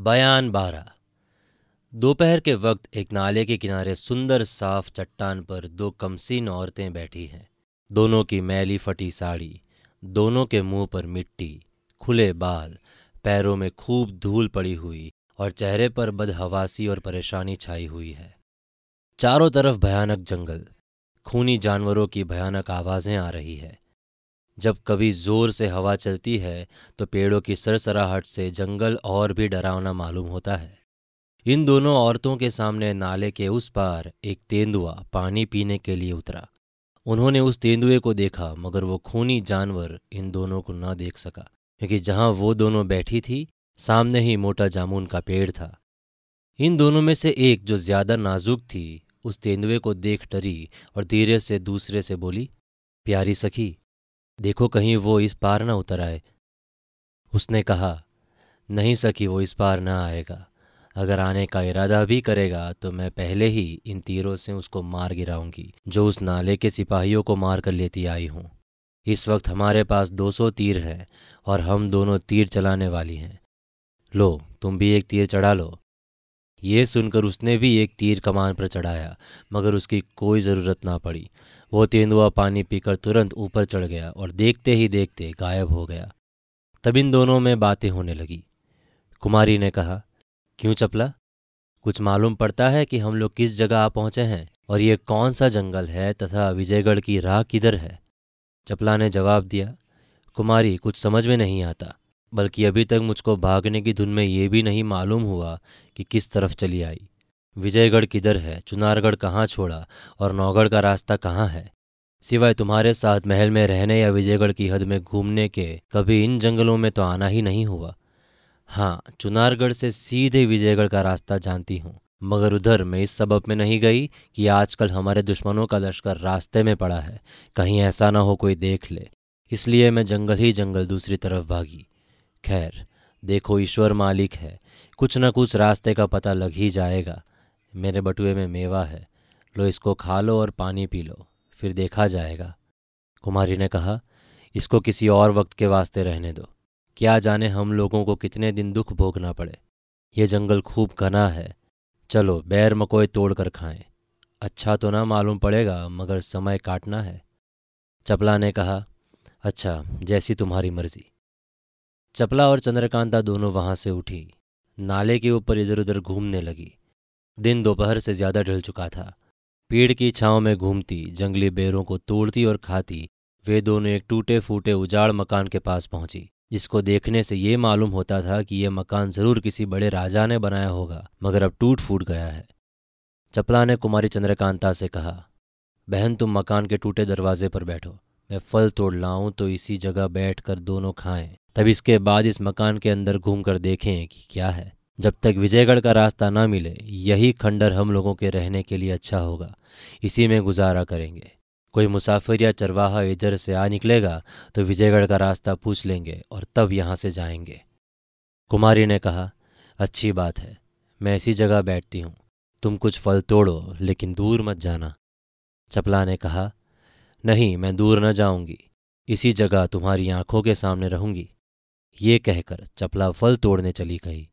बयान बारह। दोपहर के वक्त एक नाले के किनारे सुंदर साफ़ चट्टान पर दो कमसीन औरतें बैठी हैं। दोनों की मैली फटी साड़ी, दोनों के मुँह पर मिट्टी, खुले बाल, पैरों में खूब धूल पड़ी हुई और चेहरे पर बदहवासी और परेशानी छाई हुई है। चारों तरफ़ भयानक जंगल, खूनी जानवरों की भयानक आवाज़ें आ रही है। जब कभी ज़ोर से हवा चलती है तो पेड़ों की सरसराहट से जंगल और भी डरावना मालूम होता है। इन दोनों औरतों के सामने नाले के उस पार एक तेंदुआ पानी पीने के लिए उतरा। उन्होंने उस तेंदुए को देखा, मगर वो खूनी जानवर इन दोनों को न देख सका, क्योंकि जहाँ वो दोनों बैठी थी, सामने ही मोटा जामुन का पेड़ था। इन दोनों में से एक जो ज़्यादा नाजुक थी, उस तेंदुए को देख डरी और धीरे से दूसरे से बोली, प्यारी सखी देखो कहीं वो इस पार ना उतर आए। उसने कहा, नहीं सकी वो इस पार ना आएगा। अगर आने का इरादा भी करेगा तो मैं पहले ही इन तीरों से उसको मार गिराऊँगी, जो उस नाले के सिपाहियों को मार कर लेती आई हूँ। इस वक्त हमारे पास 200 तीर हैं, और हम दोनों तीर चलाने वाली हैं। लो, तुम भी एक तीर चढ़ा लो। ये सुनकर उसने भी एक तीर कमान पर चढ़ाया, मगर उसकी कोई ज़रूरत ना पड़ी। वो तेंदुआ पानी पीकर तुरंत ऊपर चढ़ गया और देखते ही देखते गायब हो गया। तब इन दोनों में बातें होने लगी। कुमारी ने कहा, क्यों चपला? कुछ मालूम पड़ता है कि हम लोग किस जगह आ पहुँचे हैं, और ये कौन सा जंगल है तथा विजयगढ़ की राह किधर है? चपला ने जवाब दिया, कुमारी, कुछ समझ में नहीं आता। बल्कि अभी तक मुझको भागने की धुन में ये भी नहीं मालूम हुआ कि किस तरफ़ चली आई। विजयगढ़ किधर है? चुनारगढ़ कहाँ छोड़ा? और नौगढ़ का रास्ता कहाँ है? सिवाय तुम्हारे साथ महल में रहने या विजयगढ़ की हद में घूमने के, कभी इन जंगलों में तो आना ही नहीं हुआ। हाँ चुनारगढ़ से सीधे विजयगढ़ का रास्ता जानती हूँ, मगर उधर मैं इस सबब में नहीं गई कि आजकल हमारे दुश्मनों का लश्कर रास्ते में पड़ा है। कहीं ऐसा ना हो कोई देख ले। इसलिए मैं जंगल ही जंगल दूसरी तरफ़ भागी। खैर, देखो ईश्वर मालिक है। कुछ न कुछ रास्ते का पता लग ही जाएगा। मेरे बटुए में मेवा है। लो इसको खा लो और पानी पी लो, फिर देखा जाएगा। कुमारी ने कहा, इसको किसी और वक्त के वास्ते रहने दो। क्या जाने हम लोगों को कितने दिन दुख भोगना पड़े। ये जंगल खूब घना है। चलो, बैर मकोए तोड़ कर खाएँ। अच्छा तो ना मालूम पड़ेगा, मगर समय काटना है। चपला ने कहा अच्छा जैसी तुम्हारी मर्ज़ी। चपला और चंद्रकांता दोनों वहाँ से उठी। नाले के ऊपर इधर उधर घूमने लगी। दिन दोपहर से ज़्यादा ढल चुका था। पेड़ की छांव में घूमती, जंगली बेरों को तोड़ती और खाती, वे दोनों एक टूटे फूटे उजाड़ मकान के पास पहुँची। जिसको देखने से ये मालूम होता था कि यह मकान ज़रूर किसी बड़े राजा ने बनाया होगा, मगर अब टूट फूट गया है। चपला ने कुमारी चंद्रकांता से कहा, बहन, तुम मकान के टूटे दरवाजे पर बैठो। मैं फल तोड़ लाऊं तो इसी जगह बैठ कर दोनों खाएँ। तब इसके बाद इस मकान के अंदर घूम कर देखें कि क्या है। जब तक विजयगढ़ का रास्ता ना मिले, यही खंडर हम लोगों के रहने के लिए अच्छा होगा। इसी में गुजारा करेंगे। कोई मुसाफिर या चरवाहा इधर से आ निकलेगा तो विजयगढ़ का रास्ता पूछ लेंगे और तब यहाँ से जाएँगे। कुमारी ने कहा, अच्छी बात है, मैं इसी जगह बैठती हूँ। तुम कुछ फल तोड़ो, लेकिन दूर मत जाना। चपला ने कहा, नहीं, मैं दूर न जाऊँगी। इसी जगह तुम्हारी आँखों के सामने रहूँगी। ये कहकर चपला फल तोड़ने चली गई।